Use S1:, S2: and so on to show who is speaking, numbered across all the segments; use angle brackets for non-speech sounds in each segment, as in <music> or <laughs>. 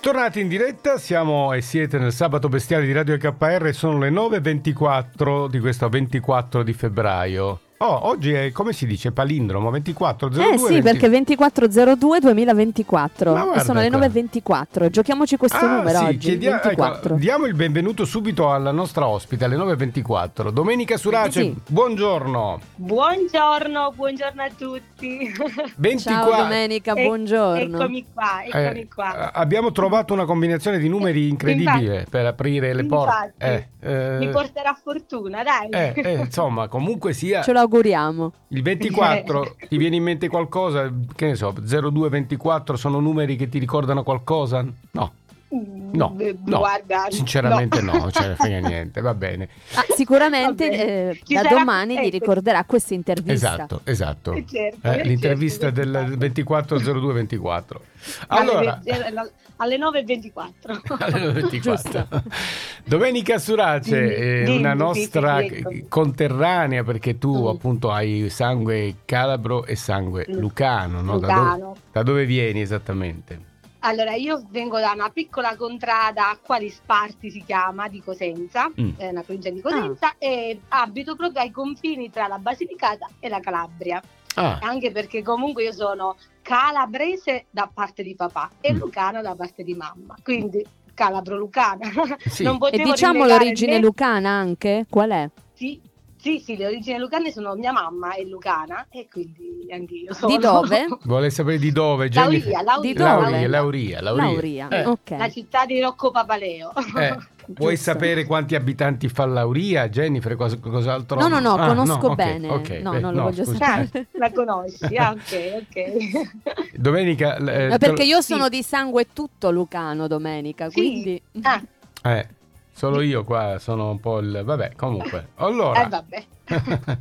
S1: Tornati in diretta, siamo e siete nel sabato bestiale di Radio KR, sono le 9.24 di questo 24 di febbraio. Oh, oggi è come si dice palindromo 2402
S2: Eh sì,
S1: 20...
S2: perché 2402 2024
S1: Ma
S2: e
S1: guarda
S2: sono le
S1: qua.
S2: 9.24. Giochiamoci questo
S1: Ah,
S2: numero
S1: sì,
S2: oggi.
S1: chiedia-
S2: 24.
S1: ecco, diamo il benvenuto subito alla nostra ospite alle 9.24. Domenica Surace,
S2: Sì.
S1: buongiorno.
S3: Buongiorno, buongiorno a tutti.
S1: 24
S2: Ciao Domenica,
S3: E-
S2: buongiorno.
S3: Eccomi qua, eccomi
S1: Eh,
S3: qua.
S1: abbiamo trovato una combinazione di numeri incredibile per aprire le porte.
S3: Infatti.
S1: Eh, eh,
S3: Mi porterà fortuna, dai.
S1: eh, eh, insomma, comunque sia
S2: Ce lo auguriamo.
S1: il 24, ti viene in mente qualcosa? Che ne so, 0224 sono numeri che ti ricordano qualcosa? No, no,
S3: Eh,
S1: no.
S3: Guarda,
S1: sinceramente no, <laughs> ne frega niente, va bene.
S2: Ah, sicuramente
S3: Va bene.
S2: eh, da
S3: sarà-
S2: domani gli
S3: ecco.
S2: ricorderà questa intervista.
S1: Esatto, esatto.
S3: Eh, certo,
S1: Eh,
S3: eh,
S1: l'intervista
S3: certo,
S1: del 240224.
S3: Alle,
S1: Allora,
S3: ve- alle 9.24. <laughs>
S1: alle 24.
S2: Giusto.
S1: Domenica Surace
S3: Dimmi, dimmi,
S1: una nostra
S3: eccomi.
S1: conterranea perché tu
S3: Mm.
S1: appunto hai sangue calabro e sangue
S3: Lu-
S1: lucano, no? Da, dove,
S3: Lucano.
S1: da dove vieni esattamente?
S3: Allora, io vengo da una piccola contrada, Quali Sparti si chiama, di Cosenza,
S1: Mm.
S3: è una provincia di Cosenza, e abito proprio ai confini tra la Basilicata e la Calabria.
S1: Ah,
S3: anche perché comunque io sono calabrese da parte di papà e
S1: Mm.
S3: lucana da parte di mamma, quindi calabro-lucana.
S1: sì.
S3: Non
S2: E diciamo l'origine
S3: né-
S2: lucana anche? Qual è?
S3: Sì, sì, sì, le origini lucane sono mia mamma è lucana e quindi anche io sono.
S2: Di dove? <laughs>
S1: Vuole sapere di dove? Jennifer?
S3: Lauria, Lauria,
S2: Di dove?
S1: Lauria, Lauria, Lauria.
S2: Lauria.
S1: Eh,
S2: Ok.
S3: La città di Rocco Papaleo.
S1: eh, <laughs> Vuoi sapere quanti abitanti fa Lauria, Jennifer? Cosa, cos'altro?
S2: No, no, no,
S1: Ah,
S2: conosco
S1: ok,
S2: bene.
S1: ok,
S2: No,
S1: beh,
S2: non lo voglio
S1: scusa.
S2: sapere.
S3: Eh, la conosci? Ah, ok, ok. <laughs>
S1: Domenica... eh,
S2: Ma perché io
S3: Sì.
S2: sono di sangue tutto lucano domenica,
S3: Sì.
S2: quindi
S3: Ah,
S1: Eh, solo io qua sono un po' il... Vabbè, comunque. Allora...
S3: eh, vabbè. <laughs>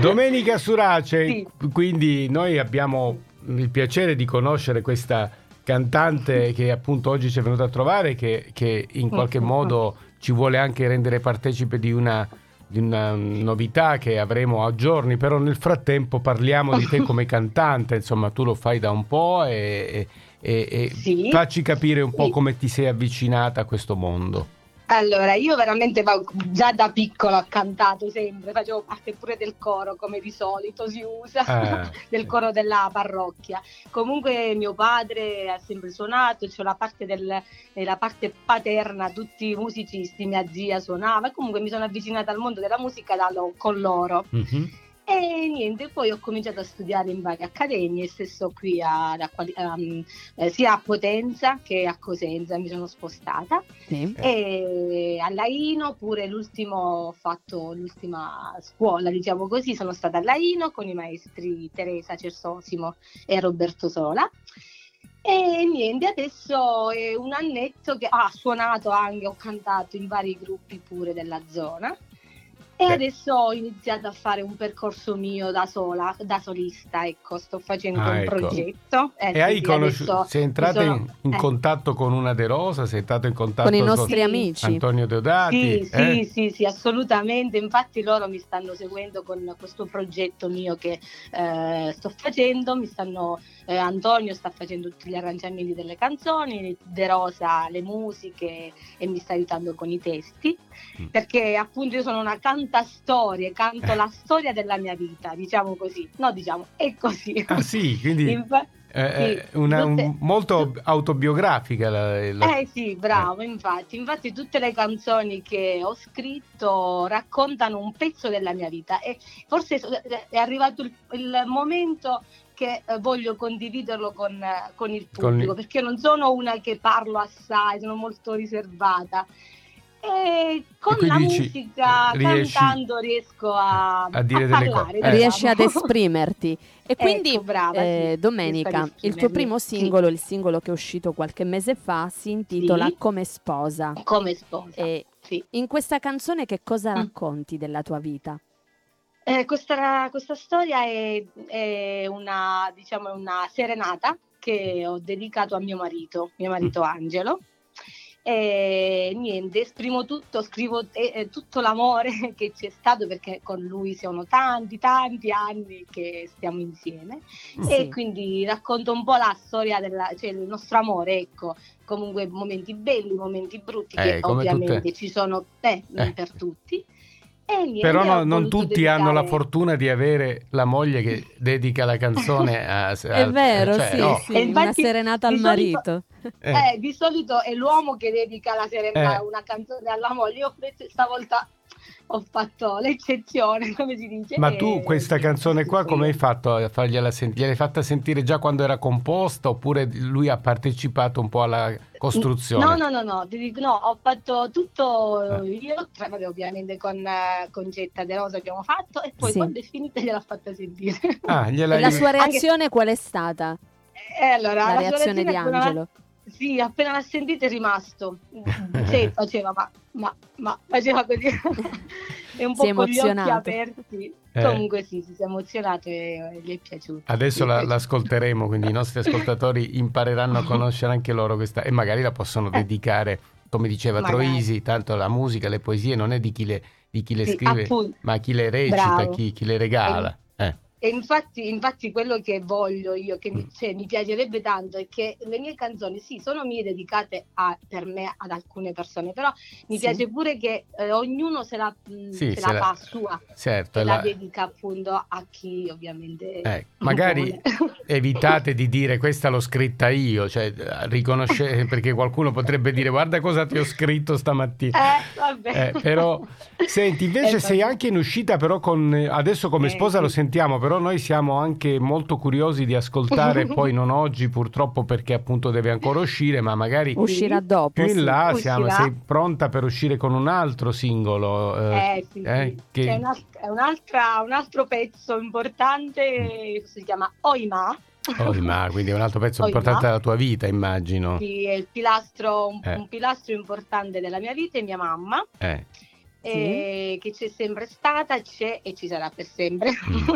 S1: Domenica Surace,
S3: Sì.
S1: quindi noi abbiamo il piacere di conoscere questa cantante che appunto oggi ci è venuta a trovare, che, che in qualche <laughs> modo ci vuole anche rendere partecipe di una, di una novità che avremo a giorni, però nel frattempo parliamo di te <laughs> come cantante, insomma tu lo fai da un po' e, e- e
S3: Sì.
S1: facci capire un po' come ti sei avvicinata a questo mondo.
S3: Allora, io veramente già da piccola ho cantato sempre, facevo parte pure del coro come di solito si usa,
S1: Ah, <laughs>
S3: del coro della parrocchia. Comunque mio padre ha sempre suonato, c'è la parte, del, eh, la parte paterna, tutti i musicisti, mia zia suonava, e comunque mi sono avvicinata al mondo della musica da con loro.
S1: Mhm.
S3: E niente, poi ho cominciato a studiare in varie accademie, stesso qui a, a Quali- ehm, eh, sia a Potenza che a Cosenza mi sono spostata.
S2: sì.
S3: E all'Aino pure l'ultimo ho fatto l'ultima scuola, diciamo così, sono stata all'Aino con i maestri Teresa Cersosimo e Roberto Sola. E niente, adesso è un annetto che ah, ho suonato anche, ho cantato in vari gruppi pure della zona. E
S1: Beh.
S3: adesso ho iniziato a fare un percorso mio da sola, da solista, ecco, sto facendo
S1: Ah,
S3: un
S1: ecco.
S3: progetto. Eh,
S1: E
S3: sì,
S1: hai conosciuto, sei entrata
S3: sono-
S1: in, in
S3: eh.
S1: contatto con una De Rosa, sei stato in contatto
S2: Con i nostri
S3: Sì.
S2: amici.
S1: Antonio Deodati?
S3: Sì,
S1: eh?
S3: sì, sì, sì, assolutamente. Infatti loro mi stanno seguendo con questo progetto mio che eh, sto facendo. Mi stanno, eh, Antonio sta facendo tutti gli arrangiamenti delle canzoni, De Rosa le musiche e mi sta aiutando con i testi.
S1: Mm.
S3: Perché appunto io sono una cantastorie, canto
S1: Eh.
S3: la storia della mia vita, diciamo così. No, diciamo, è così.
S1: Ah sì, quindi <laughs>
S3: Infa-
S1: eh,
S3: sì,
S1: è una,
S3: tutte-
S1: un- molto autobiografica. La, la-
S3: Eh sì, bravo, infatti, infatti tutte le canzoni che ho scritto raccontano un pezzo della mia vita e forse è arrivato il, il momento che eh, voglio condividerlo con, eh, con il
S1: Con
S3: pubblico,
S1: il-
S3: perché non sono una che parlo assai, sono molto riservata. E con
S1: E
S3: la
S1: dici,
S3: musica,
S1: riesci
S3: cantando, riesco a,
S1: a dire
S3: a
S1: delle
S3: parlare.
S1: cose. Eh.
S2: Riesci ad <laughs> esprimerti. E quindi,
S3: Ecco, brava,
S2: eh,
S3: sì,
S2: domenica, il tuo primo
S3: Sì.
S2: singolo, il singolo che è uscito qualche mese fa, si intitola
S3: Sì.
S2: Come sposa.
S3: Come sposa.
S2: E
S3: sì.
S2: in questa canzone che cosa
S3: Mm.
S2: racconti della tua vita?
S3: Eh, questa, questa storia è, è una, diciamo, una serenata che ho dedicato a mio marito, mio marito Angelo. E niente, esprimo tutto, scrivo eh, tutto l'amore <laughs> che c'è stato perché con lui sono tanti, tanti anni che stiamo insieme
S2: Sì.
S3: e quindi racconto un po' la storia della, cioè nostro amore, ecco, comunque momenti belli, momenti brutti che
S1: Eh, come
S3: ovviamente
S1: tutte-
S3: ci sono Eh. per tutti. E niente,
S1: Però no- non tutti hanno la
S3: dedicare-
S1: fortuna di avere la moglie che dedica la canzone a... <laughs>
S2: È vero,
S1: cioè,
S2: sì,
S1: no.
S2: sì,
S3: E
S2: una
S3: infatti,
S2: serenata al
S3: di solito-
S2: marito.
S1: Eh.
S3: Eh, di solito è l'uomo che dedica la serena-
S1: Eh.
S3: una canzone alla moglie. Io stavolta ho fatto l'eccezione, <laughs> come si dice.
S1: Ma tu questa
S3: sì,
S1: canzone qua
S3: sì.
S1: come hai fatto a fargliela sentire? Gliel'hai fatta sentire già quando era composta oppure lui ha partecipato un po' alla costruzione?
S3: No, no, no, no, no, ho fatto tutto
S1: Eh.
S3: io, tra- vabbè, ovviamente con, eh, con Getta De Rosa abbiamo fatto e poi
S2: Sì.
S3: quando è finita gliel'ha fatta sentire.
S1: Ah,
S2: E
S1: gliel'hai...
S2: la sua
S3: Anche-
S2: reazione qual è stata?
S3: E allora,
S2: La
S3: sua
S2: reazione di Angelo?
S3: Sì, appena l'ha sentita è rimasto. <laughs> Sì, faceva, ma, ma, ma faceva così. <laughs> e un
S2: Si
S3: po'
S2: è
S3: con gli occhi aperti.
S1: Eh.
S3: Comunque sì, si è emozionato e gli è piaciuto.
S1: Adesso
S3: è
S1: la-
S3: piaciuto.
S1: l'ascolteremo, quindi i nostri ascoltatori impareranno a <laughs> conoscere anche loro questa e magari la possono dedicare, come diceva
S3: Magari.
S1: Troisi, tanto la musica, le poesie non è di chi le, di chi le
S3: Sì,
S1: scrive,
S3: appunto.
S1: ma chi le recita, chi, chi le regala. Eh.
S3: E infatti, infatti quello che voglio io, che
S1: Mm.
S3: mi, cioè, mi piacerebbe tanto, è che le mie canzoni, sì, sono mie dedicate a- per me ad alcune persone, però mi
S2: Sì.
S3: piace pure che eh, ognuno se la, mh,
S1: Sì,
S3: se
S1: se
S3: la
S1: la-
S3: fa sua
S1: Certo,
S3: la
S1: la-
S3: dedica appunto a chi ovviamente
S1: eh, magari <laughs> evitate di dire questa l'ho scritta io, cioè riconoscete <laughs> perché qualcuno potrebbe dire guarda cosa ti ho scritto stamattina.
S3: Eh.
S1: Eh, però senti, invece
S3: Eh,
S1: sei anche in uscita però con adesso come
S3: Eh,
S1: sposa lo sentiamo, però noi siamo anche molto curiosi di ascoltare, <laughs> poi non oggi purtroppo perché appunto deve ancora uscire, ma magari
S2: Uscirà dopo.
S1: più in là siamo, sei pronta per uscire con un altro singolo. eh,
S3: Eh, sì,
S1: eh,
S3: sì.
S1: che-
S3: C'è un, alt- è un'altra- un altro pezzo importante, si chiama Oima.
S1: Oh, ma quindi è un altro pezzo <laughs>
S3: Oh,
S1: importante della tua vita, immagino.
S3: Sì, è il pilastro, un,
S1: Eh.
S3: un pilastro importante della mia vita è mia mamma,
S1: Eh,
S3: eh, che c'è sempre stata, c'è e ci sarà per sempre.
S1: Mm,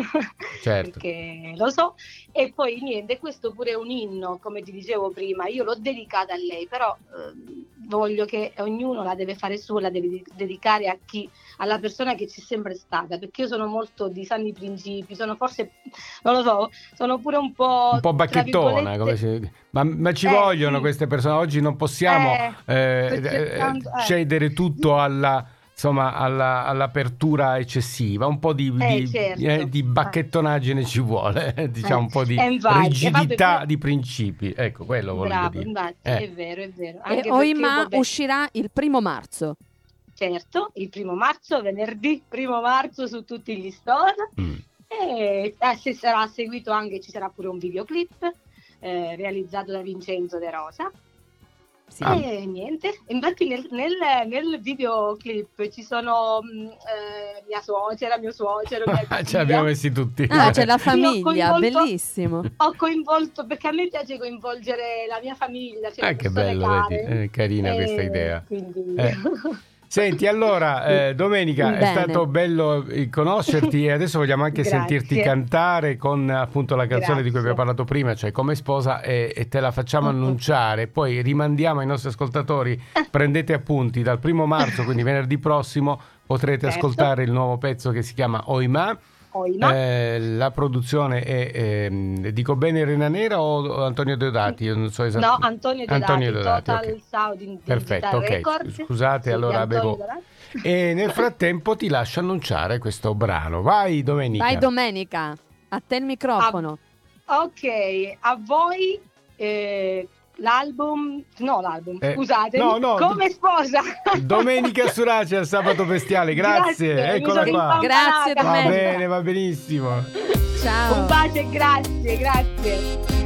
S1: certo. <laughs>
S3: Perché lo so. E poi niente, questo pure è un inno, come ti dicevo prima, io l'ho dedicata a lei, però ehm, voglio che ognuno la deve fare sua, la deve dedicare a chi, alla persona che c'è sempre stata, perché io sono molto di sani principi, sono forse, non lo so, sono pure un po'...
S1: un po' bacchettona, come si- ma, ma ci
S3: Eh,
S1: vogliono
S3: sì.
S1: queste persone. Oggi non possiamo
S3: Eh,
S1: eh,
S3: cercando-
S1: eh,
S3: eh.
S1: cedere tutto alla, insomma, alla- all'apertura eccessiva. Un po' di,
S3: Eh,
S1: di-
S3: certo.
S1: eh, di bacchettonaggine ci vuole, eh, <laughs> diciamo un po' di
S3: Eh, infatti,
S1: rigidità
S3: vabbè,
S1: di principi. Ecco, quello
S3: Bravo,
S1: dire.
S3: infatti,
S1: Eh.
S3: è vero, è vero.
S2: E
S3: Anche
S2: Oima
S3: vabbè,
S2: uscirà il primo marzo.
S3: certo, il primo marzo, venerdì primo marzo su tutti gli store.
S1: Mm.
S3: E eh, se sarà seguito anche, ci sarà pure un videoclip eh, realizzato da Vincenzo De Rosa.
S2: Sì.
S1: Ah.
S3: E niente, infatti nel, nel, nel videoclip ci sono mh, eh, mia suocera, mio suocero, mia <laughs>
S1: Ce
S3: figlia.
S1: l'abbiamo messi tutti.
S2: Ah, c'è la famiglia, bellissimo.
S3: Ho coinvolto, perché a me piace coinvolgere la mia famiglia. Cioè
S1: Ah, che bello,
S3: care.
S1: vedi? Eh, carina questa
S3: E
S1: idea.
S3: Quindi...
S1: Eh. <laughs> Senti, allora, eh, Domenica, è
S2: Bene.
S1: stato bello eh, conoscerti e adesso vogliamo anche
S3: Grazie.
S1: sentirti cantare con appunto la canzone di cui
S3: Grazie.
S1: abbiamo parlato prima, cioè come sposa e, e te la facciamo
S3: Mhm.
S1: annunciare. Poi rimandiamo ai nostri ascoltatori, <laughs> prendete appunti dal primo marzo, quindi venerdì prossimo, potrete
S3: Certo.
S1: ascoltare il nuovo pezzo che si chiama Oima.
S3: Oima.
S1: Eh, la produzione è, ehm, dico bene Rena Nera o Antonio Deodati? Io non so
S3: No,
S1: esattamente.
S3: Antonio Deodati,
S1: Antonio Deodati,
S3: Total
S1: ok.
S3: Sound
S1: Perfetto, ok.
S3: Records.
S1: Scusate,
S3: Sì,
S1: allora
S3: Antonio
S1: avevo-
S3: Deodati.
S1: E nel frattempo ti lascio annunciare questo brano. Vai Domenica.
S2: Vai domenica, a te il microfono.
S3: Ok, a voi eh, l'album, no l'album,
S1: Eh,
S3: scusate,
S1: no, no,
S3: come sposa.
S1: Domenica su Race al sabato bestiale, grazie.
S3: Grazie,
S1: Eccola qua.
S2: Grazie.
S1: Va bene, va benissimo.
S3: Un
S2: Ciao.
S3: bacio e grazie, grazie.